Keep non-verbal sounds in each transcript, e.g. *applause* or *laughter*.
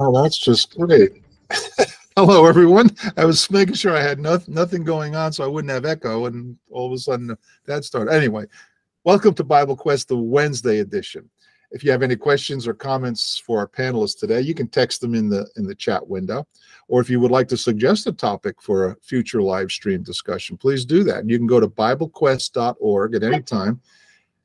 Oh, that's just great. *laughs* Hello, everyone. I was making sure I had nothing, nothing going on so I wouldn't have echo, and all of a sudden that started. Anyway, welcome to Bible Quest, the Wednesday edition. If you have any questions or comments for our panelists today, you can text them in the in the chat window. Or if you would like to suggest a topic for a future live stream discussion, please do that. And you can go to BibleQuest.org at any time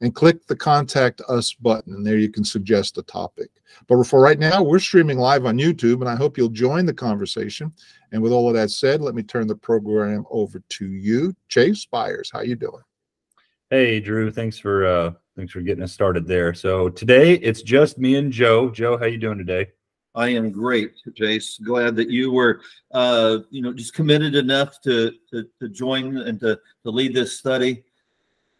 and click the contact us button and there you can suggest a topic. But for right now we're streaming live on youtube and i hope you'll join the conversation. And with all of that said let me turn the program over to you chase Byers. how you doing? Hey drew. Thanks for uh thanks for getting us started there. So today it's just me and joe. Joe how you doing today? I am great, Jace. Glad that you were, uh, you know, just committed enough to to, to join and to to lead this study.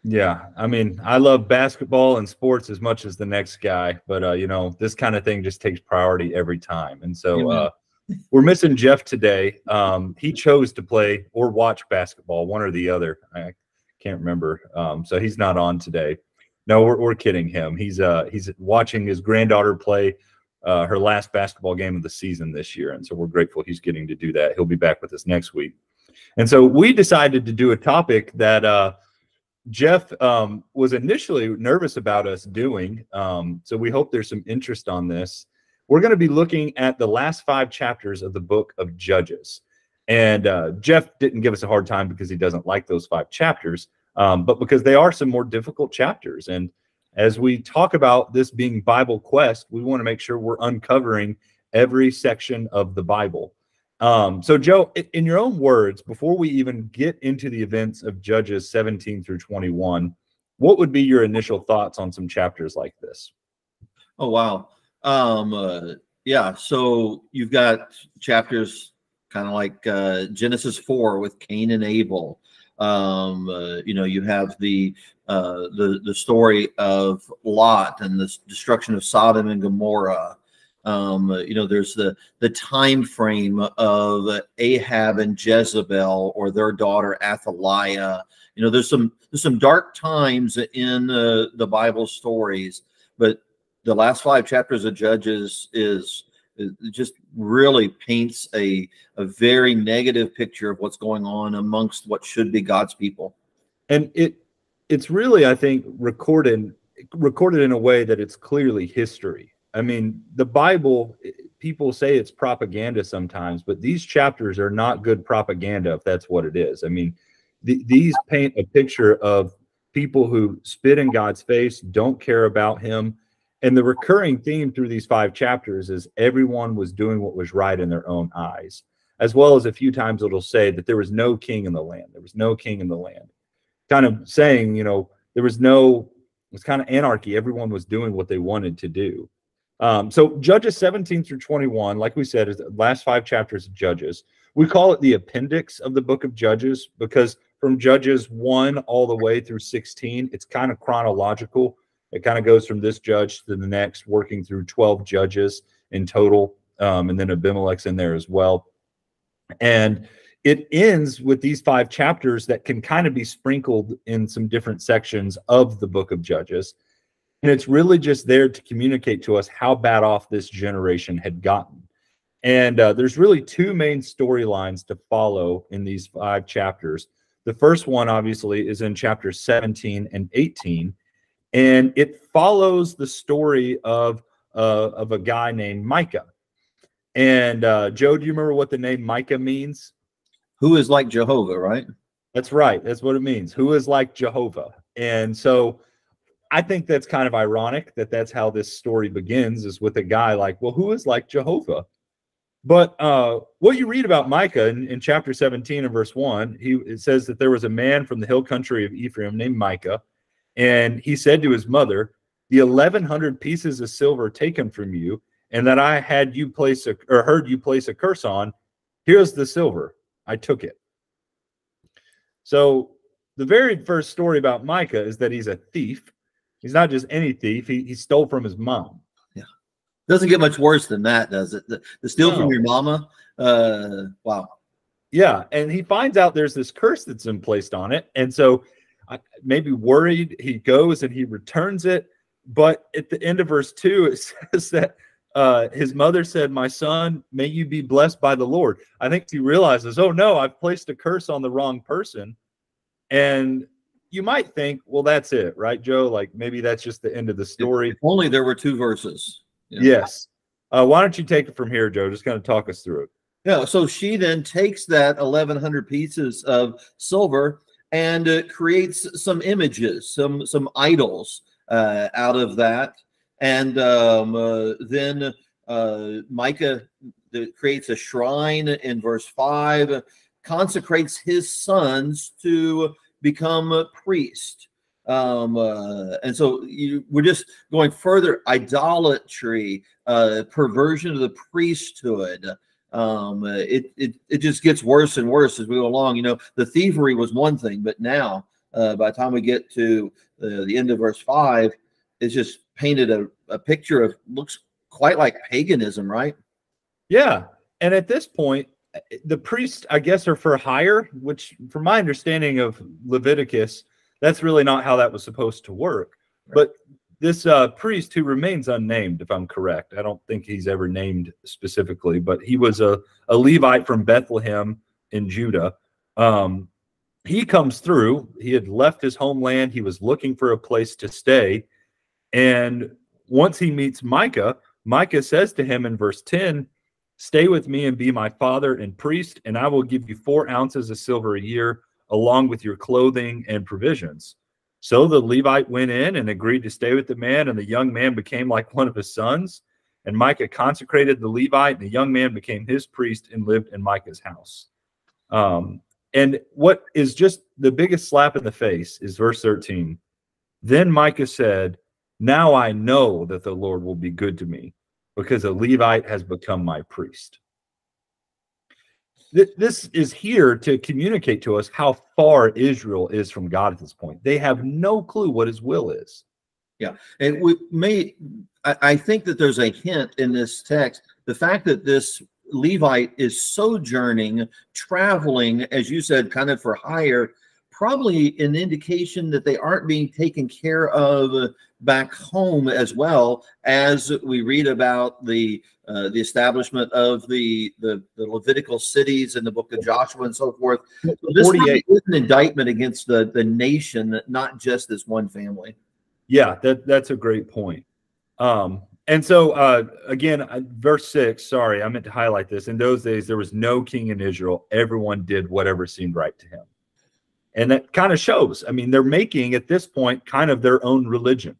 Yeah, I mean, I love basketball and sports as much as the next guy, but uh, you know, this kind of thing just takes priority every time. And so uh, we're missing Jeff today. Um, he chose to play or watch basketball, one or the other. I can't remember. Um, so he's not on today. No, we're, we're kidding him. He's uh he's watching his granddaughter play uh, her last basketball game of the season this year, and so we're grateful he's getting to do that. He'll be back with us next week. And so we decided to do a topic that uh, Jeff um, was initially nervous about us doing. Um, so we hope there's some interest on this. We're going to be looking at the last five chapters of the book of Judges. And uh, Jeff didn't give us a hard time because he doesn't like those five chapters, um, but because they are some more difficult chapters. And as we talk about this being Bible Quest, we want to make sure we're uncovering every section of the Bible. Um, so, Joe, in your own words, before we even get into the events of Judges 17 through 21, what would be your initial thoughts on some chapters like this? Oh, wow. Um, uh, yeah. So you've got chapters kind of like uh, Genesis 4 with Cain and Abel. Um, uh, you know, you have the uh, the the story of Lot and the destruction of Sodom and Gomorrah. Um, you know, there's the the time frame of Ahab and Jezebel or their daughter Athaliah. You know, there's some there's some dark times in uh, the Bible stories, but the last five chapters of Judges is, is just really paints a a very negative picture of what's going on amongst what should be God's people. And it it's really, I think, recorded recorded in a way that it's clearly history I mean, the Bible, people say it's propaganda sometimes, but these chapters are not good propaganda if that's what it is. I mean, th- these paint a picture of people who spit in God's face, don't care about Him. And the recurring theme through these five chapters is everyone was doing what was right in their own eyes, as well as a few times it'll say that there was no king in the land. There was no king in the land. Kind of saying, you know, there was no, it's kind of anarchy. Everyone was doing what they wanted to do. Um, so Judges 17 through 21, like we said, is the last five chapters of Judges. We call it the appendix of the book of Judges because from Judges 1 all the way through 16, it's kind of chronological. It kind of goes from this judge to the next, working through 12 judges in total. Um, and then Abimelech's in there as well. And it ends with these five chapters that can kind of be sprinkled in some different sections of the book of Judges. And it's really just there to communicate to us how bad off this generation had gotten. And uh, there's really two main storylines to follow in these five chapters. The first one, obviously, is in chapters 17 and 18, and it follows the story of uh, of a guy named Micah. And uh, Joe, do you remember what the name Micah means? Who is like Jehovah, right? That's right. That's what it means. Who is like Jehovah? And so I think that's kind of ironic that that's how this story begins is with a guy like, well, who is like Jehovah? But uh, what you read about Micah in, in, chapter 17 and verse 1, he it says that there was a man from the hill country of Ephraim named Micah, and he said to his mother, The 1100 pieces of silver taken from you, and that I had you place a, or heard you place a curse on, here's the silver. I took it. So the very first story about Micah is that he's a thief He's not just any thief. He, he stole from his mom. Yeah. Doesn't get much worse than that, does it? The, the steal no. from your mama. Uh, wow. Yeah. And he finds out there's this curse that's been placed on it. And so maybe worried, he goes and he returns it. But at the end of verse two, it *laughs* says that uh, his mother said, My son, may you be blessed by the Lord. I think he realizes, Oh no, I've placed a curse on the wrong person. And you might think, Well, that's it, right, Joe? Like maybe that's just the end of the story. If only there were two verses. Yeah. Yes. Uh, why don't you take it from here, Joe? Just kind of talk us through it. Yeah, so she then takes that 1100 pieces of silver and uh, creates some images, some some idols uh, out of that, and um, uh, then uh, Micah creates a shrine in verse five, consecrates his sons to become a priest. Um, uh, and so you, we're just going further idolatry, uh, perversion of the priesthood, um, it, it it just gets worse and worse as we go along. You know, the thievery was one thing, but now uh, by the time we get to uh, the end of verse five, it's just painted a, a picture of looks quite like paganism, right? Yeah, and at this point, the priests, I guess, are for hire. Which, from my understanding of Leviticus, that's really not how that was supposed to work. Right. But this uh, priest who remains unnamed, if I'm correct, I don't think he's ever named specifically, but he was a, a Levite from Bethlehem in Judah. Um, he comes through. He had left his homeland. He was looking for a place to stay. And once he meets Micah, Micah says to him in verse 10, Stay with me and be my father and priest, and I will give you four ounces of silver a year, along with your clothing and provisions. So the Levite went in and agreed to stay with the man, and the young man became like one of his sons. And Micah consecrated the Levite, and the young man became his priest and lived in Micah's house. Um, and what is just the biggest slap in the face is verse 13. Then Micah said, Now I know that the Lord will be good to me because a Levite has become my priest this is here to communicate to us how far Israel is from God at this point. They have no clue what his will is. Yeah. And we may, I, I think that there's a hint in this text. The fact that this Levite is sojourning, traveling, as you said, kind of for hire, probably an indication that they aren't being taken care of back home as well as we read about the uh, the establishment of the, the, the Levitical cities in the book of Joshua and so forth. So this is an indictment against the the nation, not just this one family. Yeah, that that's a great point. Um, and so uh, again, verse six. Sorry, I meant to highlight this. In those days, there was no king in Israel. Everyone did whatever seemed right to him, and that kind of shows. I mean, they're making at this point kind of their own religion.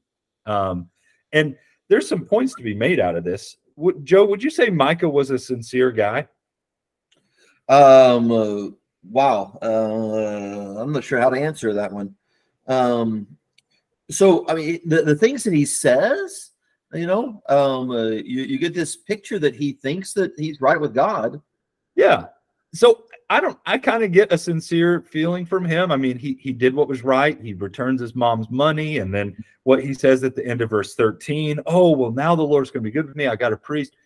Um, and there's some points to be made out of this. Would, Joe, would you say Micah was a sincere guy? Um, uh, wow. Uh, I'm not sure how to answer that one. Um, so, I mean, the, the things that he says, you know, um, uh, you, you get this picture that he thinks that he's right with God. Yeah. So I don't. I kind of get a sincere feeling from him. I mean, he he did what was right. He returns his mom's money, and then what he says at the end of verse thirteen. Oh well, now the Lord's going to be good with me. I got a priest.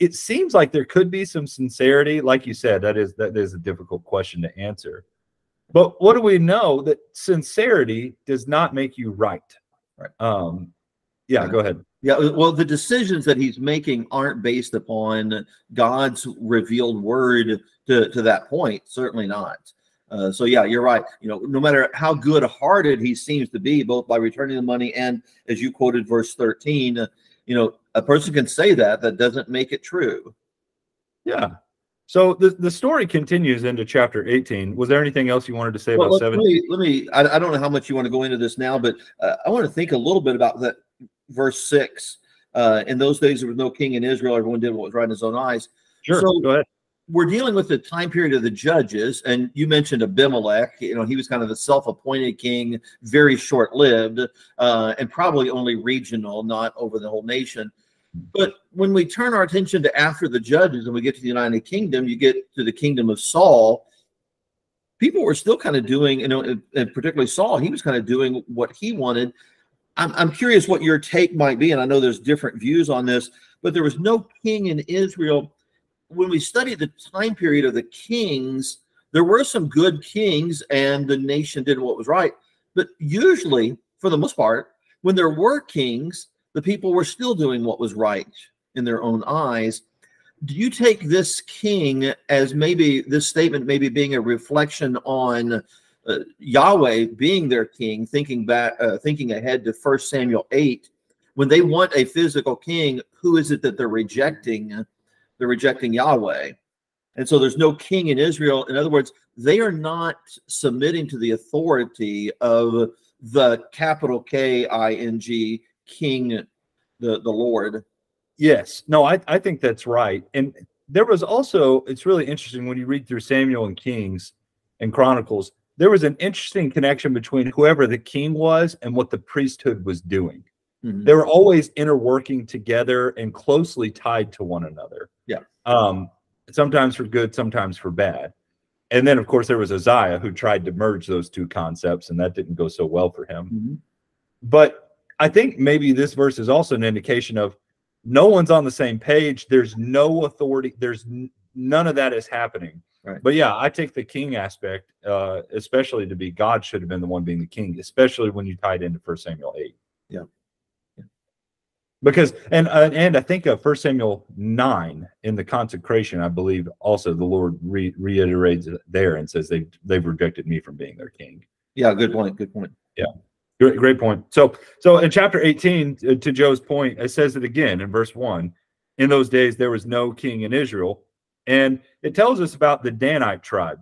It seems like there could be some sincerity, like you said. That is that is a difficult question to answer. But what do we know that sincerity does not make you right? Right. Um, yeah. Go ahead. Yeah, well, the decisions that he's making aren't based upon God's revealed word to, to that point. Certainly not. Uh, so yeah, you're right. You know, no matter how good-hearted he seems to be, both by returning the money and, as you quoted, verse 13, uh, you know, a person can say that. That doesn't make it true. Yeah. So the, the story continues into chapter 18. Was there anything else you wanted to say well, about seven? Let me, let me I, I, don't know how much you want to go into this now, but uh, I want to think a little bit about that verse six. Uh, in those days, there was no king in Israel. Everyone did what was right in his own eyes. Sure. So go ahead. We're dealing with the time period of the judges, and you mentioned Abimelech. You know, he was kind of a self-appointed king, very short-lived, uh, and probably only regional, not over the whole nation. But when we turn our attention to after the judges and we get to the United Kingdom, you get to the kingdom of Saul. People were still kind of doing, you know, and particularly Saul, he was kind of doing what he wanted I'm, I'm curious what your take might be, and I know there's different views on this, but there was no king in Israel. When we studied the time period of the kings, there were some good kings, and the nation did what was right. But usually, for the most part, when there were kings, the people were still doing what was right. in their own eyes. Do you take this king as maybe this statement maybe being a reflection on uh, Yahweh being their king, thinking back, uh, thinking ahead to First Samuel eight, when they want a physical king, who is it that they're rejecting? They're rejecting Yahweh. And so there's no king in Israel. In other words, they are not submitting to the authority of the capital K I N G king, the, the Lord. Yes. No, I, I think that's right. And there was also, it's really interesting when you read through Samuel and Kings and Chronicles, there was an interesting connection between whoever the king was and what the priesthood was doing. Mm-hmm. They were always interworking together and closely tied to one another. Yeah. Um, sometimes for good, sometimes for bad. And then, of course, there was Uzziah who tried to merge those two concepts, and that didn't go so well for him. Mm-hmm. But I think maybe this verse is also an indication of no one's on the same page. There's no authority. There's n- none of that is happening. Right. But yeah, I take the king aspect, uh, especially to be God should have been the one being the king, especially when you tie it into First Samuel eight. Yeah because and uh, and I think of First Samuel nine in the consecration, I believe also the Lord re- reiterates it there and says they they've rejected me from being their king. Yeah, good point. Good point. Yeah, great, great point. So so in chapter eighteen, uh, to Joe's point, it says it again in verse one. In those days, there was no king in Israel, and it tells us about the Danite tribe.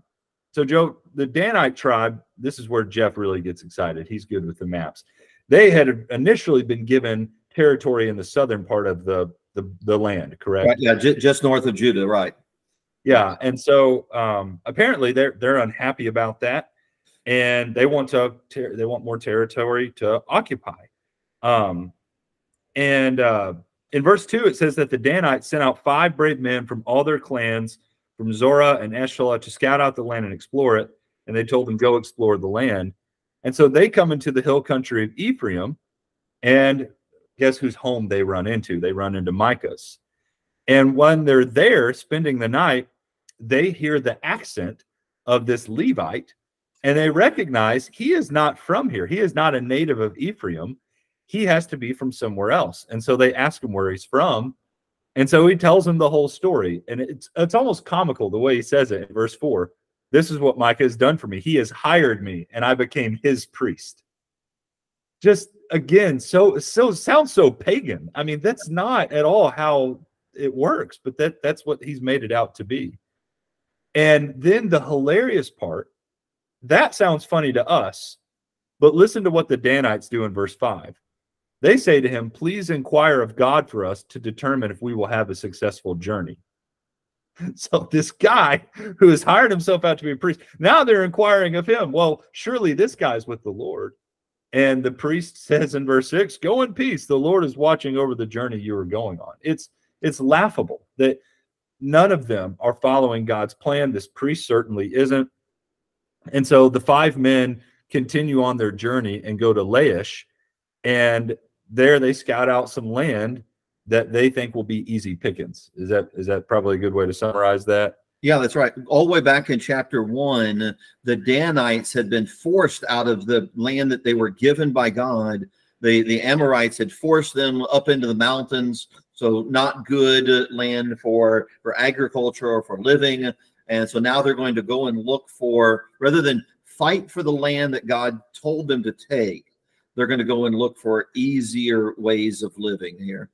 So Joe, the Danite tribe, this is where Jeff really gets excited. He's good with the maps. They had initially been given territory in the southern part of the the, the land, correct? Right, yeah, j- just north of Judah, right? Yeah, and so um, apparently they're they're unhappy about that, and they want to ter- they want more territory to occupy. Um, and uh, in verse two, it says that the Danites sent out five brave men from all their clans, from Zorah and Eshtaol, to scout out the land and explore it. And they told them go explore the land. And so they come into the hill country of Ephraim, and guess whose home they run into? They run into Micah's. And when they're there spending the night, they hear the accent of this Levite and they recognize he is not from here. He is not a native of Ephraim. He has to be from somewhere else. And so they ask him where he's from. And so he tells them the whole story. And it's it's almost comical the way he says it in verse 4. This is what Micah has done for me. He has hired me and I became his priest. Just again so so sounds so pagan i mean that's not at all how it works but that that's what he's made it out to be and then the hilarious part that sounds funny to us but listen to what the danites do in verse 5 they say to him please inquire of god for us to determine if we will have a successful journey *laughs* so this guy who has hired himself out to be a priest now they're inquiring of him well surely this guy's with the lord and the priest says in verse 6, "Go in peace. The Lord is watching over the journey you are going on." It's it's laughable that none of them are following God's plan. This priest certainly isn't. And so the five men continue on their journey and go to Laish and there they scout out some land that they think will be easy pickings. Is that is that probably a good way to summarize that? Yeah, that's right. All the way back in chapter one, the Danites had been forced out of the land that they were given by God. The, the Amorites had forced them up into the mountains, so not good land for, for agriculture or for living. And so now they're going to go and look for, rather than fight for the land that God told them to take, they're going to go and look for easier ways of living here.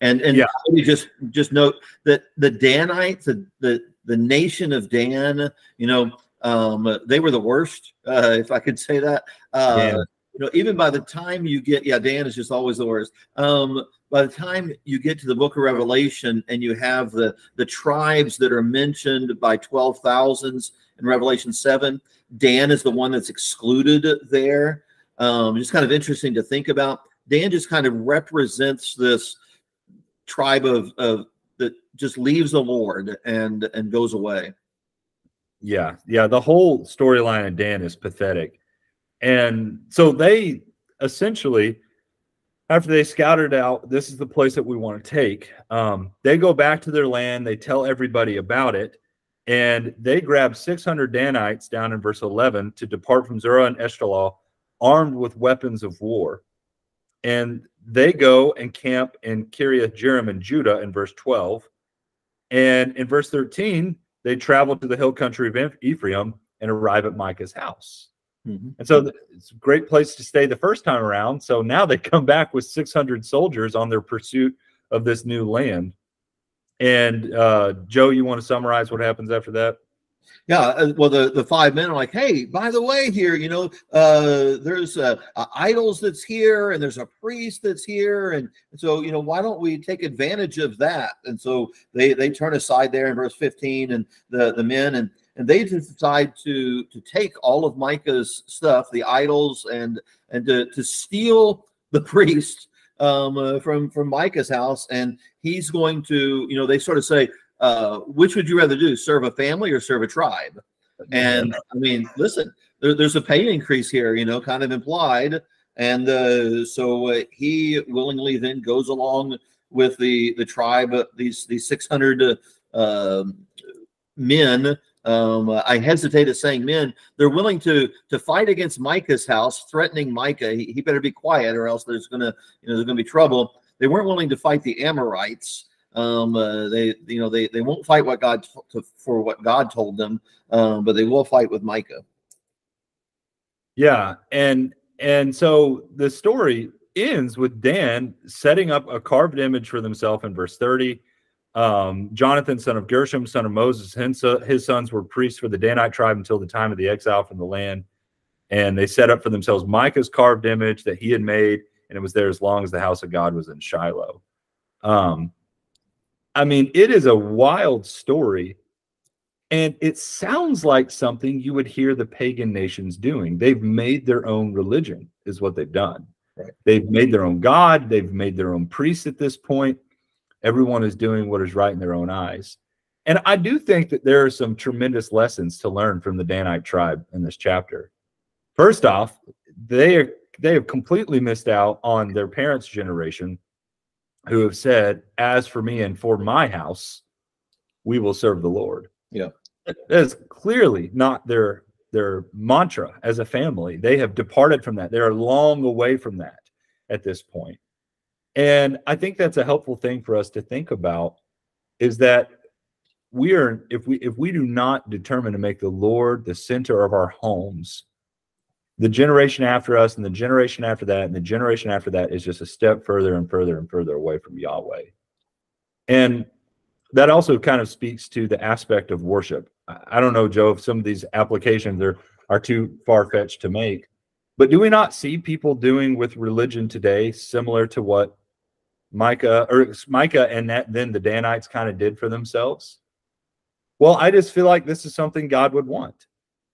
And and yeah. just just note that the Danites, the, the the nation of Dan, you know, um, they were the worst, uh, if I could say that. Uh, yeah. You know, even by the time you get, yeah, Dan is just always the worst. Um, by the time you get to the book of Revelation and you have the the tribes that are mentioned by twelve thousands in Revelation seven, Dan is the one that's excluded there. Um, just kind of interesting to think about. Dan just kind of represents this tribe of, of that just leaves the Lord and and goes away. Yeah, yeah. The whole storyline of Dan is pathetic, and so they essentially, after they scouted out, this is the place that we want to take. Um, they go back to their land. They tell everybody about it, and they grab 600 Danites down in verse 11 to depart from Zorah and Eshtaol, armed with weapons of war. And they go and camp in Kiriath Jearim in Judah in verse 12. And in verse 13, they travel to the hill country of Ephraim and arrive at Micah's house. Mm-hmm. And so it's a great place to stay the first time around. So now they come back with 600 soldiers on their pursuit of this new land. And uh, Joe, you want to summarize what happens after that? Yeah, uh, well, the, the five men are like, hey, by the way, here, you know, uh, there's uh, idols that's here, and there's a priest that's here, and so you know, why don't we take advantage of that? And so they they turn aside there in verse 15, and the the men and and they decide to to take all of Micah's stuff, the idols, and and to to steal the *laughs* priest um, uh, from from Micah's house, and he's going to, you know, they sort of say, uh, which would you rather do, serve a family or serve a tribe? And I mean, listen, there, there's a pay increase here, you know, kind of implied. And uh, so uh, he willingly then goes along with the the tribe, uh, these these 600 uh, um, men. Um, I hesitate at saying men. They're willing to to fight against Micah's house, threatening Micah. He, he better be quiet, or else there's gonna you know there's gonna be trouble. They weren't willing to fight the Amorites. Um, uh, they, you know, they they won't fight what God to, for what God told them, um, but they will fight with Micah. Yeah, and and so the story ends with Dan setting up a carved image for themselves in verse thirty. Um, Jonathan, son of Gershom, son of Moses, his, his sons were priests for the Danite tribe until the time of the exile from the land. And they set up for themselves Micah's carved image that he had made, and it was there as long as the house of God was in Shiloh. Um, I mean, it is a wild story. And it sounds like something you would hear the pagan nations doing. They've made their own religion, is what they've done. Right. They've made their own God. They've made their own priests at this point. Everyone is doing what is right in their own eyes. And I do think that there are some tremendous lessons to learn from the Danite tribe in this chapter. First off, they are they have completely missed out on their parents' generation who have said, As for me and for my house, we will serve the Lord. Yeah. That is clearly not their their mantra as a family. They have departed from that. They're long away from that at this point. And I think that's a helpful thing for us to think about is that we are if we if we do not determine to make the Lord the center of our homes, the generation after us and the generation after that and the generation after that is just a step further and further and further away from Yahweh. And that also kind of speaks to the aspect of worship. I don't know, Joe, if some of these applications are, are too far fetched to make, but do we not see people doing with religion today similar to what Micah or Micah and that, then the Danites kind of did for themselves? Well, I just feel like this is something God would want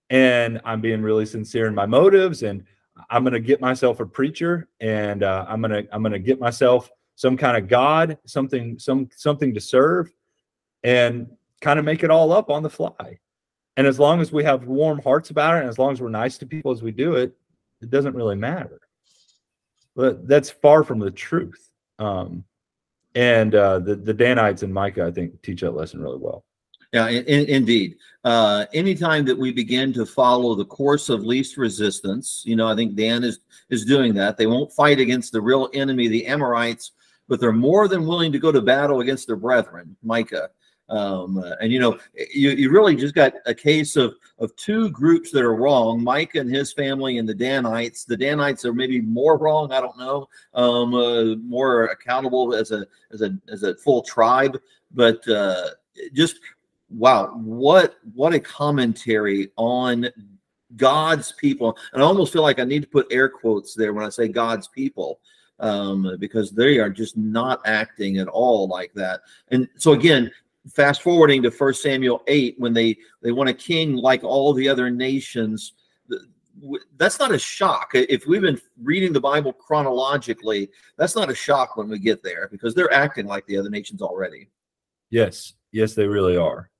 and I'm being really sincere in my motives and I'm going to get myself a preacher and uh, I'm going to I'm going to get myself some kind of god, something some something to serve and kind of make it all up on the fly. And as long as we have warm hearts about it and as long as we're nice to people as we do it, it doesn't really matter. But that's far from the truth. Um, and uh, the the Danites and Micah, I think, teach that lesson really well. Yeah, in, indeed. Uh, anytime that we begin to follow the course of least resistance, you know, I think Dan is is doing that. They won't fight against the real enemy, the Amorites, but they're more than willing to go to battle against their brethren, Micah. Um, and you know, you, you really just got a case of of two groups that are wrong: Micah and his family, and the Danites. The Danites are maybe more wrong. I don't know, um, uh, more accountable as a as a as a full tribe, but uh, just wow, what what a commentary on God's people. And I almost feel like I need to put air quotes there when I say God's people, um, because they are just not acting at all like that. And so again, fast forwarding to First Samuel eight, when they they want a king like all the other nations. That's not a shock. If we've been reading the Bible chronologically, that's not a shock when we get there because they're acting like the other nations already. Yes, yes, they really are.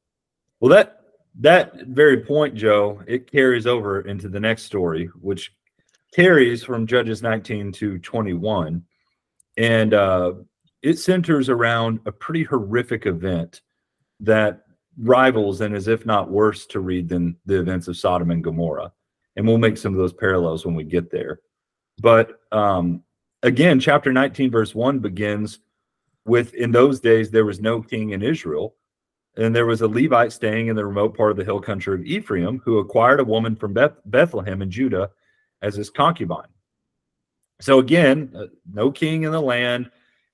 Well, that that very point, Joe, it carries over into the next story, which carries from Judges 19 to 21, and uh, it centers around a pretty horrific event that rivals and is if not worse to read than the events of Sodom and Gomorrah. And we'll make some of those parallels when we get there. But um, again, chapter 19, verse 1 begins with In those days there was no king in Israel, and there was a Levite staying in the remote part of the hill country of Ephraim who acquired a woman from Beth- Bethlehem in Judah as his concubine. So, again, uh, no king in the land.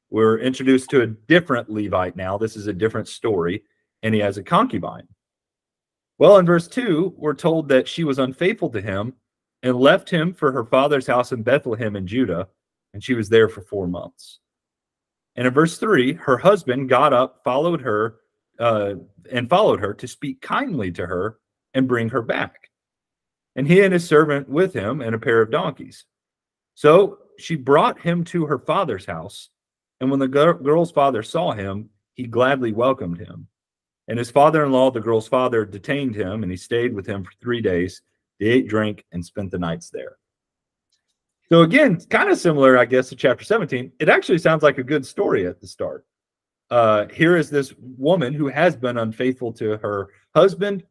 We're introduced to a different Levite now. This is a different story, and he has a concubine. Well, in verse 2, we're told that she was unfaithful to him and left him for her father's house in Bethlehem in Judah, and she was there for four months. And in verse 3, her husband got up, followed her, uh, and followed her to speak kindly to her and bring her back. And he and his servant with him and a pair of donkeys. So she brought him to her father's house. And when the girl's father saw him, he gladly welcomed him. And his father in law, the girl's father, detained him, and he stayed with him for three days. They ate, drank, and spent the nights there. So, again, kind of similar, I guess, to chapter 17. It actually sounds like a good story at the start. Uh, here is this woman who has been unfaithful to her husband,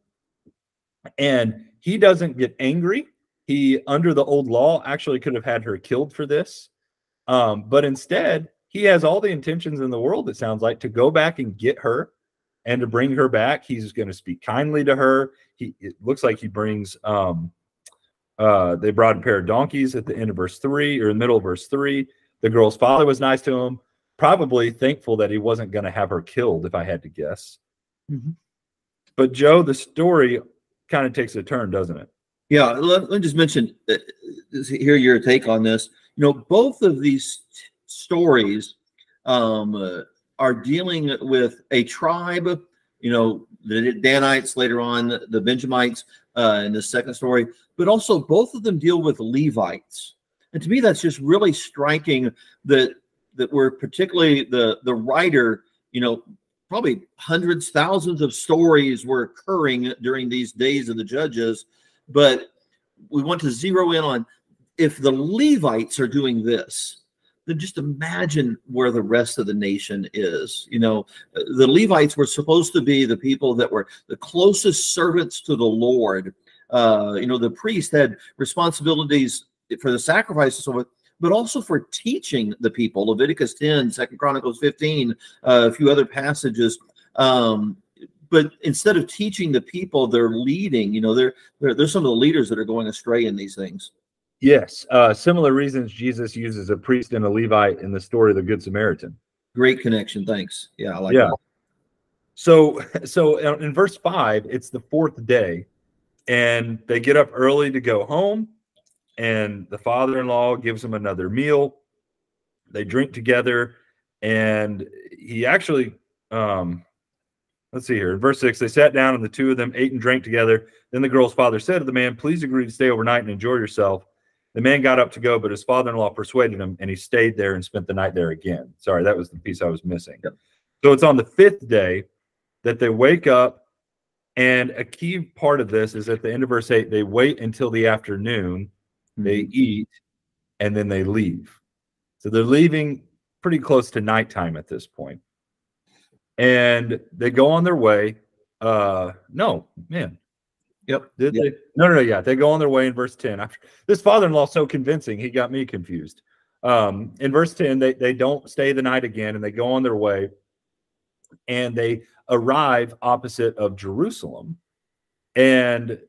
and he doesn't get angry. He, under the old law, actually could have had her killed for this. Um, but instead, he has all the intentions in the world, it sounds like, to go back and get her and to bring her back. He's going to speak kindly to her. He it looks like he brings um uh they brought a pair of donkeys at the end of verse three or in the middle of verse three. The girl's father was nice to him, probably thankful that he wasn't going to have her killed, if I had to guess. Mm-hmm. But Joe, the story kind of takes a turn, doesn't it? Yeah, let, let me just mention, uh, hear your take on this. You know, both of these t- stories um, uh, are dealing with a tribe, you know, the Danites later on, the Benjamites uh, in the second story, but also both of them deal with Levites. And to me, that's just really striking that that we're particularly the the writer, you know, probably hundreds, thousands of stories were occurring during these days of the judges, but we want to zero in on if the Levites are doing this, then just imagine where the rest of the nation is. You know, the Levites were supposed to be the people that were the closest servants to the Lord. Uh, you know, the priest had responsibilities for the sacrifices, so but also for teaching the people. Leviticus 10, Second Chronicles 15, uh, a few other passages. Um, but instead of teaching the people, they're leading. You know, they're, they're, they're some of the leaders that are going astray in these things. Yes, uh, similar reasons Jesus uses a priest and a Levite in the story of the Good Samaritan. Great connection. Thanks. Yeah, I like yeah. That. So, so in verse five, it's the fourth day, and they get up early to go home, and the father-in-law gives them another meal. They drink together, and he actually, um, let's see here, in verse six, they sat down, and the two of them ate and drank together. Then the girl's father said to the man, "Please agree to stay overnight and enjoy yourself." The man got up to go, but his father in law persuaded him and he stayed there and spent the night there again. Sorry, that was the piece I was missing. Yep. So it's on the fifth day that they wake up. And a key part of this is at the end of verse 8, they wait until the afternoon. They eat, and then they leave. So they're leaving pretty close to nighttime at this point. And they go on their way. Uh no, man, Yep. Did yep. they? No, no, no. Yeah, they go on their way in verse ten. After this father-in-law so convincing, he got me confused. Um, in verse ten, they they don't stay the night again, and they go on their way, and they arrive opposite of Jerusalem. And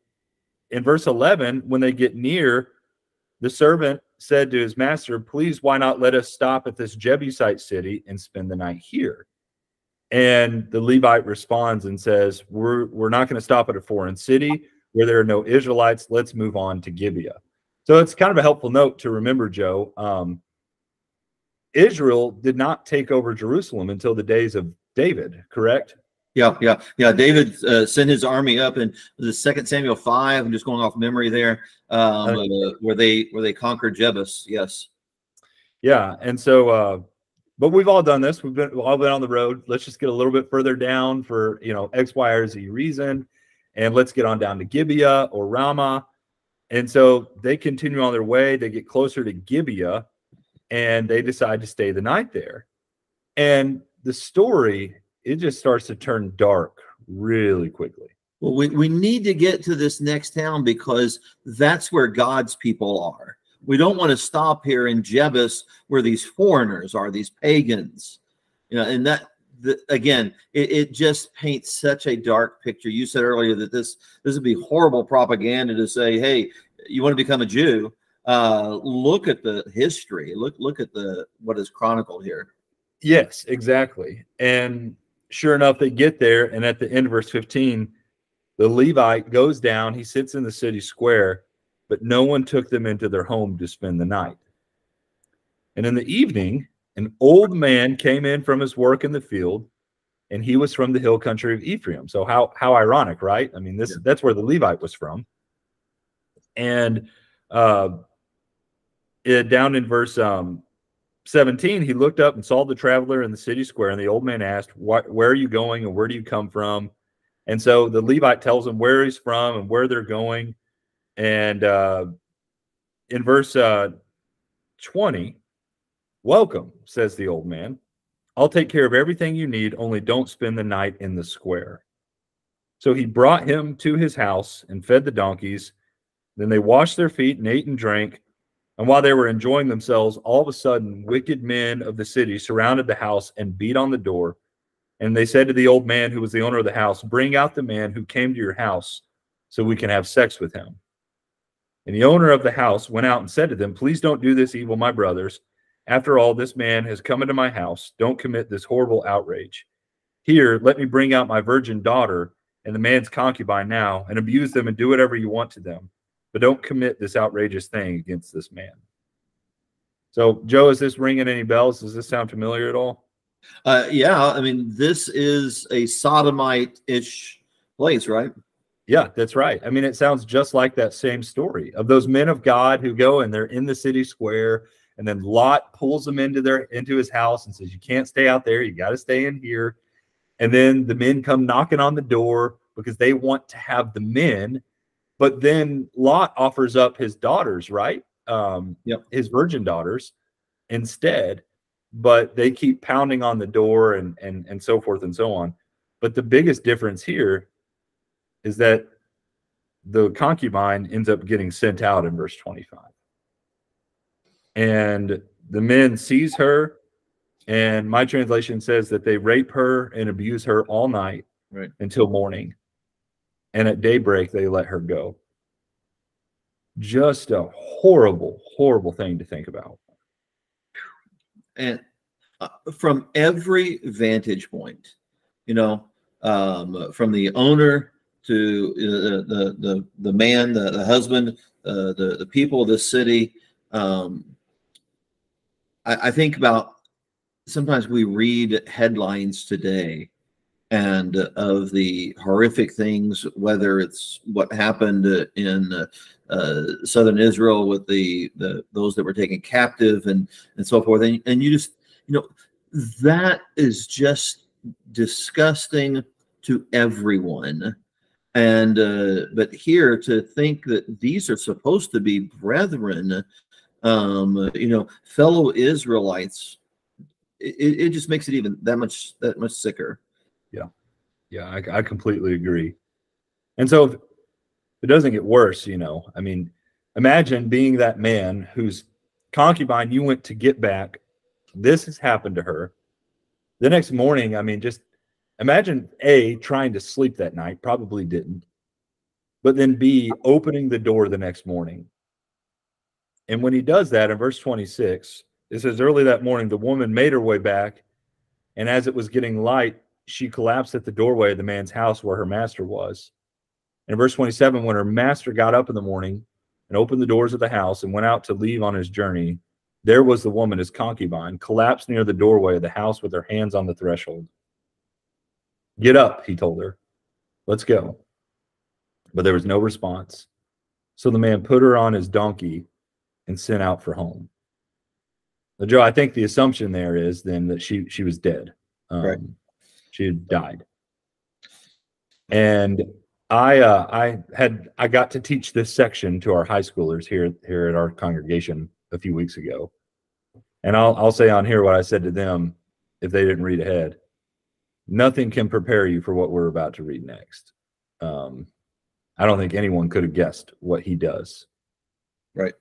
in verse eleven, when they get near, the servant said to his master, "Please, why not let us stop at this Jebusite city and spend the night here?" And the Levite responds and says, We're, we're not going to stop at a foreign city where there are no Israelites. Let's move on to Gibeah. So it's kind of a helpful note to remember, Joe. Um, Israel did not take over Jerusalem until the days of David, correct? Yeah, yeah, yeah. David uh, sent his army up in the Second Samuel five. I'm just going off memory there, um, uh, where they where they conquered Jebus. Yes. Yeah, and so uh, but we've all done this. We've been we've all been on the road. Let's just get a little bit further down for you know X, Y, or Z reason, and let's get on down to Gibeah or Ramah. And so they continue on their way. They get closer to Gibeah, and they decide to stay the night there. And the story it just starts to turn dark really quickly. Well, we, we need to get to this next town because that's where God's people are we don't want to stop here in Jebus where these foreigners are, these pagans. You know, and that the, again, it, it just paints such a dark picture. You said earlier that this this would be horrible propaganda to say, "Hey, you want to become a Jew? Uh, look at the history. Look look at the what is chronicled here." Yes, exactly. And sure enough, they get there, and at the end of verse 15, the Levite goes down. He sits in the city square, but no one took them into their home to spend the night. And in the evening, an old man came in from his work in the field, and he was from the hill country of Ephraim. So how how ironic, right? I mean, this yeah. that's where the Levite was from. And uh, it, down in verse um, 17, he looked up and saw the traveler in the city square, and the old man asked, Where are you going and where do you come from? And so the Levite tells him where he's from and where they're going. And uh, in verse uh, 20, welcome, says the old man. I'll take care of everything you need, only don't spend the night in the square. So he brought him to his house and fed the donkeys. Then they washed their feet and ate and drank. And while they were enjoying themselves, all of a sudden, wicked men of the city surrounded the house and beat on the door. And they said to the old man who was the owner of the house, Bring out the man who came to your house so we can have sex with him. And the owner of the house went out and said to them, Please don't do this evil, my brothers. After all, this man has come into my house. Don't commit this horrible outrage. Here, let me bring out my virgin daughter and the man's concubine now and abuse them and do whatever you want to them but don't commit this outrageous thing against this man. So, Joe, is this ringing any bells? Does this sound familiar at all? Uh, yeah, I mean, this is a sodomite-ish place, right? Yeah, that's right. I mean, it sounds just like that same story of those men of God who go and they're in the city square, and then Lot pulls them into their into his house and says, "You can't stay out there. You got to stay in here." And then the men come knocking on the door because they want to have the men but then Lot offers up his daughters, right? Um, yep. his virgin daughters instead. But they keep pounding on the door and and and so forth and so on. But the biggest difference here is that the concubine ends up getting sent out in verse 25. And the men seize her, and my translation says that they rape her and abuse her all night right. until morning and at daybreak they let her go. Just a horrible, horrible thing to think about. And uh, from every vantage point, you know, um, from the owner to uh, the the the man, the, the husband, uh, the the people of the city. Um, I, I think about sometimes we read headlines today and of the horrific things, whether it's what happened in uh, southern Israel with the, the those that were taken captive and and so forth, and, and you just you know that is just disgusting to everyone. And uh, but here to think that these are supposed to be brethren, um, you know, fellow Israelites, it, it just makes it even that much that much sicker. Yeah. Yeah, I, I completely agree. And so if it doesn't get worse, you know, I mean, imagine being that man whose concubine you went to get back. This has happened to her. The next morning, I mean, just imagine A, trying to sleep that night, probably didn't, but then B, opening the door the next morning. And when he does that in verse 26, it says, Early that morning, the woman made her way back. And as it was getting light, she collapsed at the doorway of the man's house where her master was. In verse 27, when her master got up in the morning and opened the doors of the house and went out to leave on his journey, there was the woman, his concubine, collapsed near the doorway of the house with her hands on the threshold. Get up, he told her. Let's go. But there was no response. So the man put her on his donkey and sent out for home. Now, Joe, I think the assumption there is then that she she was dead. Um, right. She had died. And I uh, I had I got to teach this section to our high schoolers here here at our congregation a few weeks ago. And I'll I'll say on here what I said to them if they didn't read ahead. Nothing can prepare you for what we're about to read next. Um, I don't think anyone could have guessed what he does. Right.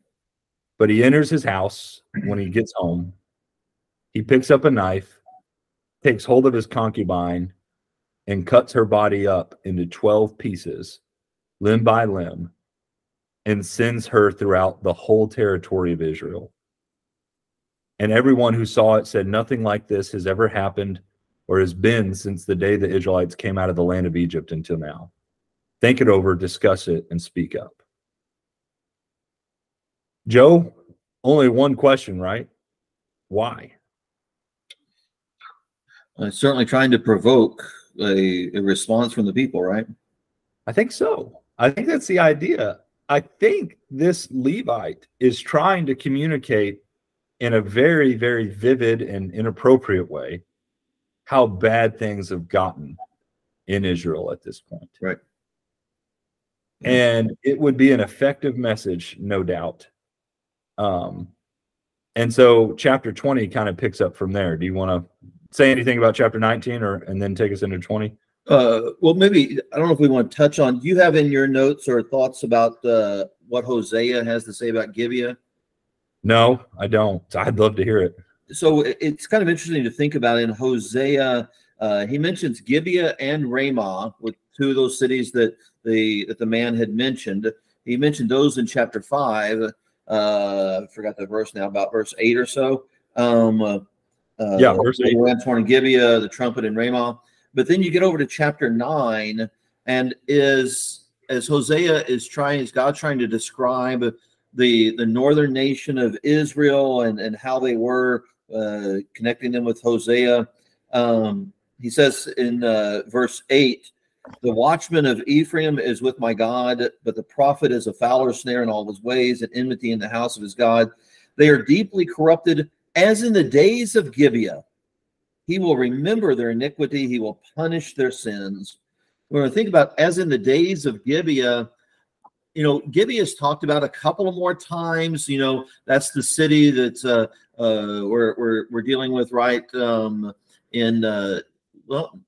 But he enters his house when he gets home. He picks up a knife, takes hold of his concubine, and cuts her body up into 12 pieces, limb by limb, and sends her throughout the whole territory of Israel. And everyone who saw it said, Nothing like this has ever happened or has been since the day the Israelites came out of the land of Egypt until now. Think it over, discuss it, and speak up. Joe, only one question, right? Why? Uh, certainly trying to provoke a, a response from the people, right? I think so. I think that's the idea. I think this Levite is trying to communicate in a very, very vivid and inappropriate way how bad things have gotten in Israel at this point. Right. And it would be an effective message, no doubt. Um, and so chapter 20 kind of picks up from there. Do you want to say anything about chapter 19 or and then take us into 20? Uh, well, maybe I don't know if we want to touch on. Do you have in your notes or thoughts about uh, what Hosea has to say about Gibeah? No, I don't. I'd love to hear it. So it's kind of interesting to think about in Hosea. Uh, he mentions Gibeah and Ramah, with two of those cities that the that the man had mentioned. He mentioned those in chapter five. Uh, I forgot the verse now, about verse eight or so. Um, uh, yeah, verse eight. And Gibeah, the trumpet in Ramah. But then you get over to chapter nine, and is as Hosea is trying, is God trying to describe the the northern nation of Israel and and how they were uh, connecting them with Hosea. Um, he says in uh, verse eight, the watchman of Ephraim is with my God, but the prophet is a fowler snare in all his ways and enmity in the house of his God. They are deeply corrupted, as in the days of Gibeah. He will remember their iniquity, he will punish their sins. We're going to think about as in the days of Gibeah. You know, Gibeah is talked about a couple of more times. You know, that's the city that uh, uh, we're, we're we're dealing with, right? Um, in uh, well,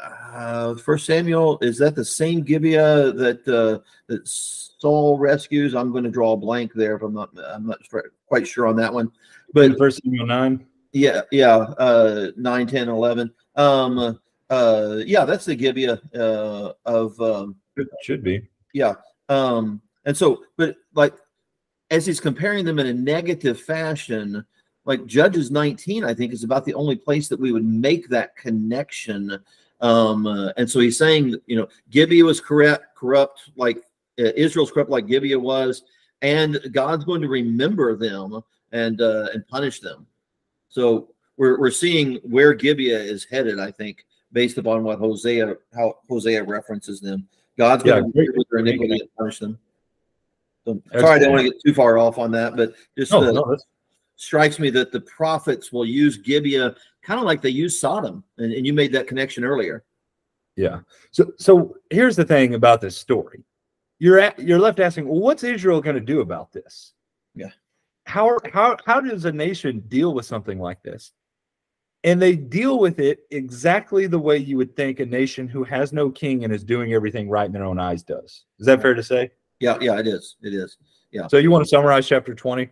uh, First Samuel is that the same Gibeah that uh, that Saul rescues? I'm going to draw a blank there if I'm not I'm not quite sure on that one. But First Samuel nine. Yeah, yeah, uh, 9, 10, 11. Um, uh, yeah, that's the Gibeah uh, of. Um, it should be. Yeah. Um, and so, but like, as he's comparing them in a negative fashion, like Judges 19, I think is about the only place that we would make that connection. Um, uh, and so he's saying, you know, Gibeah was corrupt, corrupt like uh, Israel's corrupt, like Gibeah was, and God's going to remember them and uh, and punish them. So we're we're seeing where Gibeah is headed, I think, based upon what Hosea how Hosea references them. God's going yeah, to with their iniquity and punish them. So, sorry, I don't want to get too far off on that, but just no, no, strikes me that the prophets will use Gibeah kind of like they use Sodom, and, and you made that connection earlier. Yeah. So so here's the thing about this story. You're at, you're left asking, well, what's Israel going to do about this? Yeah how how how does a nation deal with something like this? And they deal with it exactly the way you would think a nation who has no king and is doing everything right in their own eyes does. Is that fair to say? Yeah, yeah, it is. It is. Yeah. So you want to summarize chapter 20?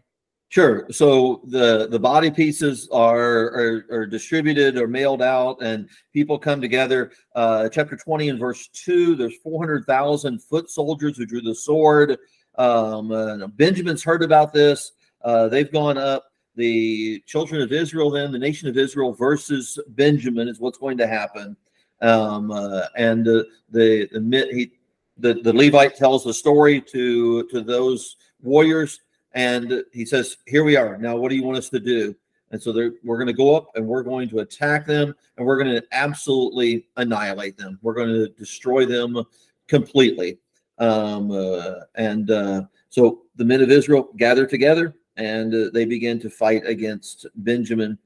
Sure. So the the body pieces are are, are distributed or mailed out, and people come together. Uh, chapter twenty and verse two. There's four hundred thousand foot soldiers who drew the sword. Um, Benjamin's heard about this. Uh, they've gone up. The children of Israel, then the nation of Israel versus Benjamin is what's going to happen. Um, uh, and uh, the the, he, the the Levite tells the story to to those warriors, and he says, "Here we are. Now, what do you want us to do?" And so we're going to go up and we're going to attack them and we're going to absolutely annihilate them. We're going to destroy them completely. Um, uh, and uh, so the men of Israel gather together and uh, they begin to fight against Benjamin.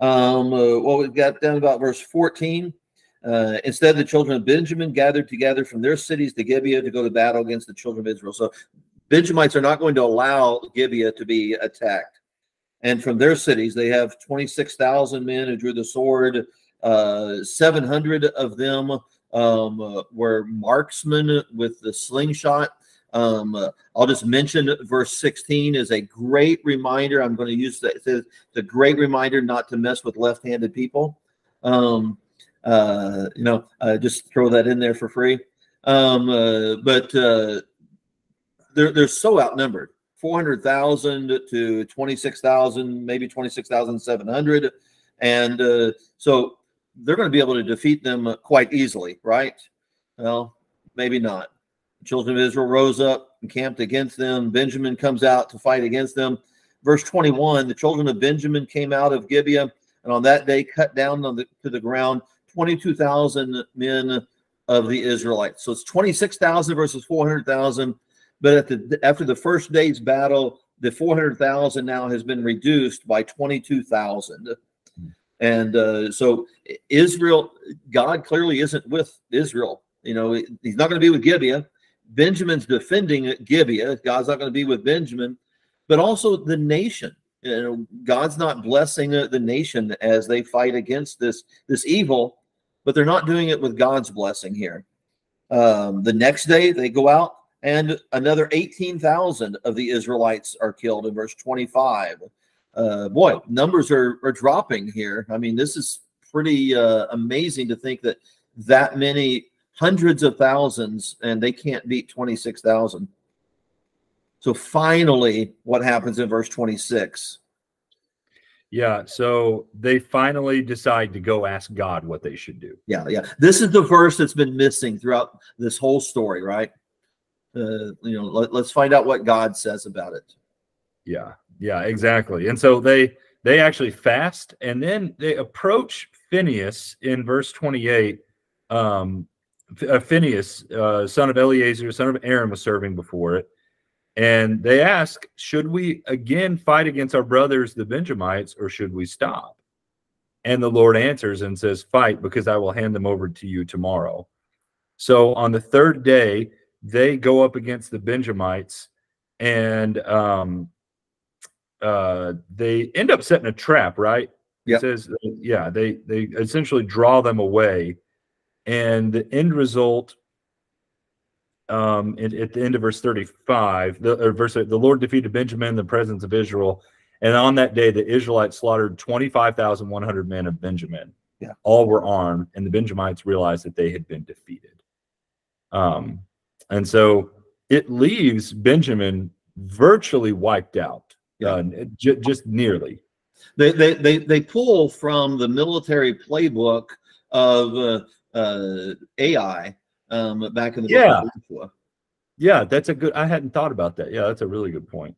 Um, uh, well, we've got down about verse 14. Uh, instead, the children of Benjamin gathered together from their cities to Gibeah to go to battle against the children of Israel. So, Benjamites are not going to allow Gibeah to be attacked. And from their cities, they have 26,000 men who drew the sword. Uh, 700 of them um, were marksmen with the slingshot. Um, uh, I'll just mention verse 16 is a great reminder. I'm going to use. It's a great reminder not to mess with left handed people. Um, uh, you know, uh, just throw that in there for free. Um, uh, but uh, they're, they're so outnumbered 400,000 to 26,000, maybe 26,700. And uh, so they're going to be able to defeat them quite easily, right? Well, maybe not. The children of Israel rose up and camped against them. Benjamin comes out to fight against them. Verse 21 The children of Benjamin came out of Gibeah and on that day cut down the, to the ground 22,000 men of the Israelites. So it's 26,000 versus 400,000. But at the after the first day's battle, the 400,000 now has been reduced by 22,000. And uh, so Israel, God clearly isn't with Israel. You know, he's not going to be with Gibeah. Benjamin's defending Gibeah. God's not going to be with Benjamin, but also the nation. You know, God's not blessing the nation as they fight against this this evil, but they're not doing it with God's blessing here. Um, the next day they go out and another 18,000 of the Israelites are killed in verse 25 uh, boy, numbers are, are dropping here. I mean, this is pretty uh, amazing to think that that many hundreds of thousands and they can't beat 26,000. So finally, what happens in verse 26? Yeah, so they finally decide to go ask God what they should do. Yeah, yeah. This is the verse that's been missing throughout this whole story, right? Uh, you know, let, let's find out what God says about it. Yeah. Yeah, exactly. And so they they actually fast and then they approach Phinehas in verse 28. Um, uh, Phinehas, uh, son of Eleazar, son of Aaron, was serving before it. And they ask, Should we again fight against our brothers, the Benjamites, or should we stop? And the Lord answers and says, Fight, because I will hand them over to you tomorrow. So on the third day, they go up against the Benjamites, and um, uh, they end up setting a trap, right? Yeah. Says, yeah, they they essentially draw them away, and the end result, um, at, at the end of verse thirty-five, the verse the Lord defeated Benjamin in the presence of Israel, and on that day the Israelites slaughtered twenty-five thousand one hundred men of Benjamin. Yeah, all were armed, and the Benjamites realized that they had been defeated. Um, and so it leaves Benjamin virtually wiped out yeah. j- just nearly. They, they they they pull from the military playbook of uh, uh, Ai um, back in the yeah. Yeah, that's a good. I hadn't thought about that. Yeah, that's a really good point.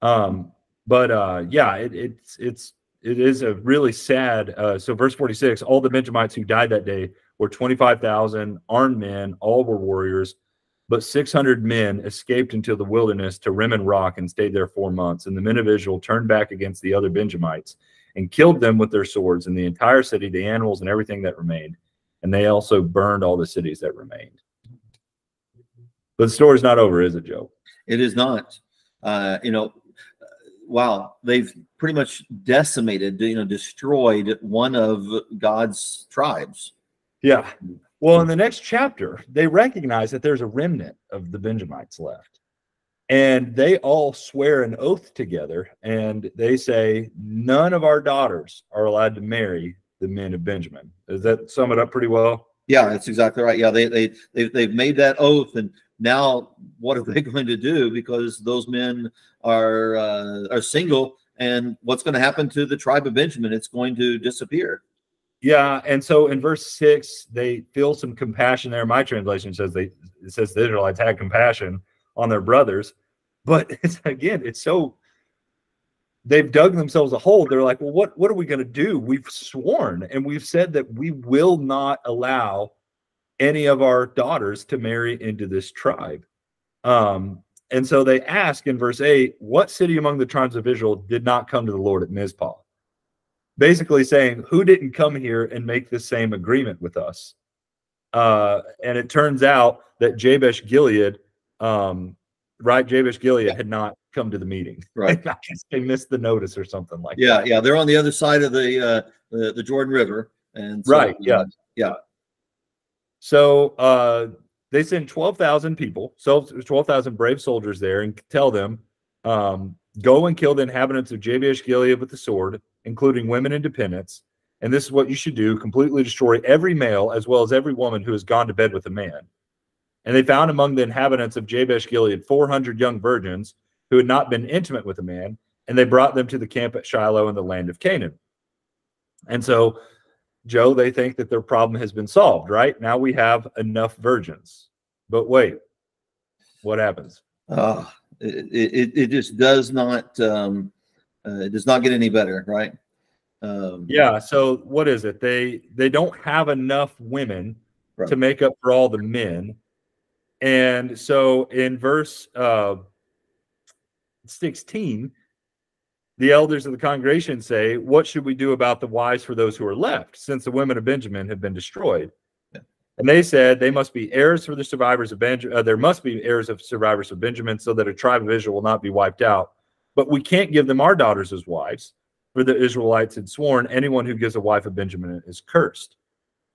Um, but uh, yeah, it, it's it's it is a really sad. Uh, so verse forty six: all the Benjamites who died that day were twenty five thousand armed men. All were warriors. But 600 men escaped into the wilderness to Rimmon Rock and stayed there four months. And the men of Israel turned back against the other Benjamites and killed them with their swords and the entire city, the animals, and everything that remained. And they also burned all the cities that remained. But the story's not over, is it, Joe? It is not. Uh, you know, wow, they've pretty much decimated, you know, destroyed one of God's tribes. Yeah. Well, in the next chapter, they recognize that there's a remnant of the Benjamites left. And they all swear an oath together and they say, none of our daughters are allowed to marry the men of Benjamin. Does that sum it up pretty well? Yeah, that's exactly right. Yeah, they they they've, they've made that oath, and now what are they *laughs* going to do? Because those men are uh, are single, and what's going to happen to the tribe of Benjamin? It's going to disappear. Yeah, and so in verse six, they feel some compassion there. My translation says they it says the Israelites had compassion on their brothers, but *laughs* it's again, it's so they've dug themselves a hole. They're like, well, what what are we going to do? We've sworn and we've said that we will not allow any of our daughters to marry into this tribe. Um, and so they ask in verse 8, what city among the tribes of Israel did not come to the Lord at Mizpah? Basically saying, Who didn't come here and make the same agreement with us? Uh, and it turns out that Jabesh Gilead, um, right? Jabesh Gilead had not come to the meeting. *laughs* Right. I guess they missed the notice or something like yeah, that. Yeah. Yeah. They're on the other side of the, uh, the, the Jordan River. And so, right. Yeah. Yeah. So, uh, they send 12,000 people, so 12,000 brave soldiers there, and tell them, um, go and kill the inhabitants of Jabesh Gilead with the sword, including women and dependents. And this is what you should do completely destroy every male as well as every woman who has gone to bed with a man. And they found among the inhabitants of Jabesh Gilead 400 young virgins who had not been intimate with a man, and they brought them to the camp at Shiloh in the land of Canaan. And so Joe, they think that their problem has been solved, right? Now we have enough virgins. But wait, what happens? Uh, it, it, it just does not um, uh, it does not get any better, right? Um, yeah. So what is it? They they don't have enough women right. to make up for all the men, and so in verse uh, sixteen, the elders of the congregation say, What should we do about the wives for those who are left, since the women of Benjamin have been destroyed? Yeah. And they said, They must be heirs for the survivors of Benjamin. Uh, there must be heirs of survivors of Benjamin, so that a tribe of Israel will not be wiped out. But we can't give them our daughters as wives, for the Israelites had sworn, Anyone who gives a wife of Benjamin is cursed.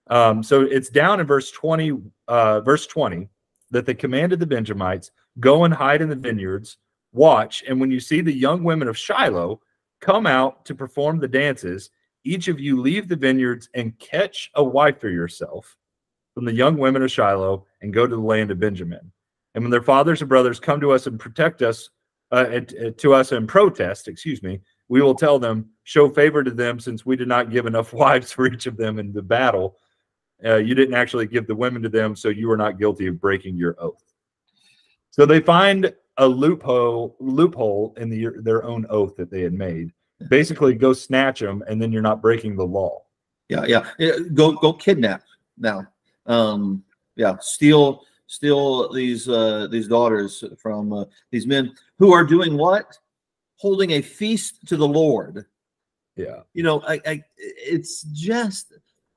Um, so it's down in verse 20, uh, verse 20, that they commanded the Benjamites, Go and hide in the vineyards Watch, and when you see the young women of Shiloh come out to perform the dances, each of you leave the vineyards and catch a wife for yourself from the young women of Shiloh and go to the land of Benjamin. And when their fathers and brothers come to us and protect us, uh, to us in protest, excuse me, we will tell them, show favor to them since we did not give enough *laughs* wives for each of them in the battle. Uh, you didn't actually give the women to them, so you are not guilty of breaking your oath. So they find a loophole loophole in the, their own oath that they had made. Basically, go snatch them, and then you're not breaking the law. Yeah, yeah. Go go kidnap now. Um, yeah, steal steal these uh, these daughters from uh, these men who are doing what? Holding a feast to the Lord. Yeah. You know, I, I it's just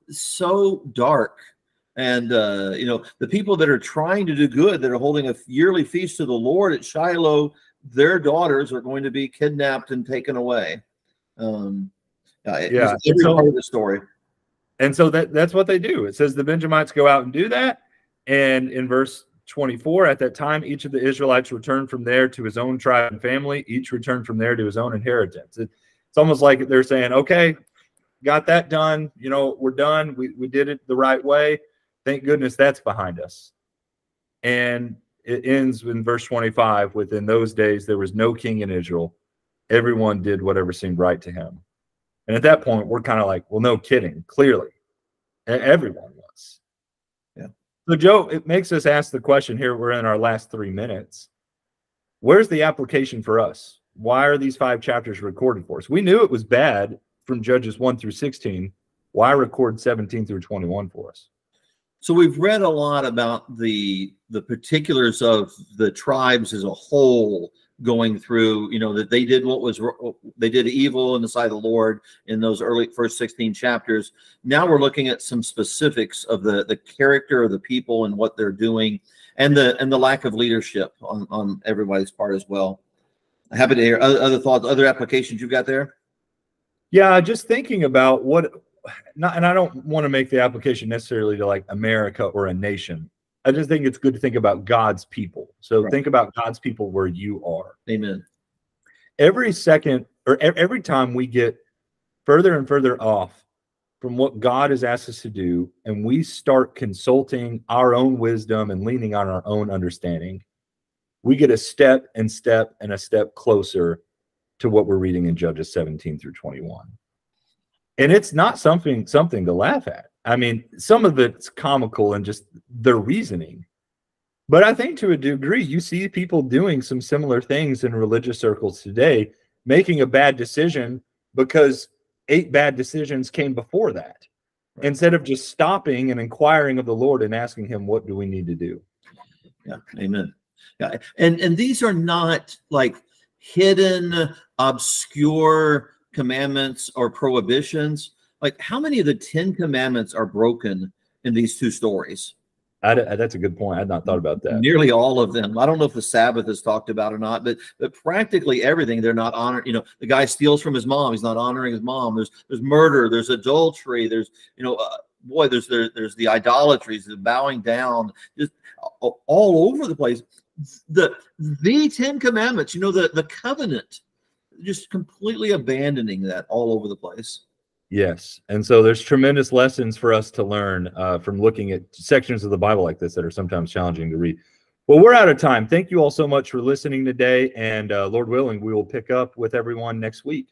so dark and uh, you know the people that are trying to do good that are holding a yearly feast to the lord at shiloh their daughters are going to be kidnapped and taken away um, yeah every so, part of the story and so that that's what they do it says the benjamites go out and do that and in verse 24 at that time each of the israelites returned from there to his own tribe and family each returned from there to his own inheritance it, it's almost like they're saying okay got that done you know we're done we, we did it the right way Thank goodness that's behind us. And it ends in verse 25 within those days there was no king in Israel. Everyone did whatever seemed right to him. And at that point, we're kind of like, well, no kidding, clearly. Everyone. So, Joe, it makes us ask the question here. We're in our last three minutes. Where's the application for us? Why are these five chapters recorded for us? We knew it was bad from Judges 1 through 16. Why record 17 through 21 for us? So we've read a lot about the the particulars of the tribes as a whole going through, you know, that they did what was they did evil in the sight of the Lord in those early first 16 chapters. Now we're looking at some specifics of the the character of the people and what they're doing and the and the lack of leadership on on everybody's part as well. Happy to hear other, other thoughts, other applications you've got there. Yeah, just thinking about what not, and I don't want to make the application necessarily to like America or a nation. I just think it's good to think about God's people. So right. think about God's people where you are. Amen. Every second or every time we get further and further off from what God has asked us to do, and we start consulting our own wisdom and leaning on our own understanding, we get a step and step and a step closer to what we're reading in Judges 17 through 21 and it's not something something to laugh at. I mean, some of it's comical and just their reasoning. But I think to a degree, you see people doing some similar things in religious circles today, making a bad decision because eight bad decisions came before that, right. instead of just stopping and inquiring of the Lord and asking Him, "What do we need to do?" Yeah, Amen. Yeah, and and these are not like hidden, obscure commandments or prohibitions like how many of the 10 commandments are broken in these two stories I, that's a good point. I had not thought about that. Nearly all of them. I don't know if the Sabbath is talked about or not, but but practically everything they're not honoring. You know, the guy steals from his mom. He's not honoring his mom. There's there's murder. There's adultery. There's you know uh, boy, there's there, there's the idolatries, the bowing down, just all over the place. The the Ten Commandments, you know, the the covenant, just completely abandoning that all over the place. Yes. And so there's tremendous lessons for us to learn uh, from looking at sections of the Bible like this that are sometimes challenging to read. Well, we're out of time. Thank you all so much for listening today. And uh, Lord willing, we will pick up with everyone next week.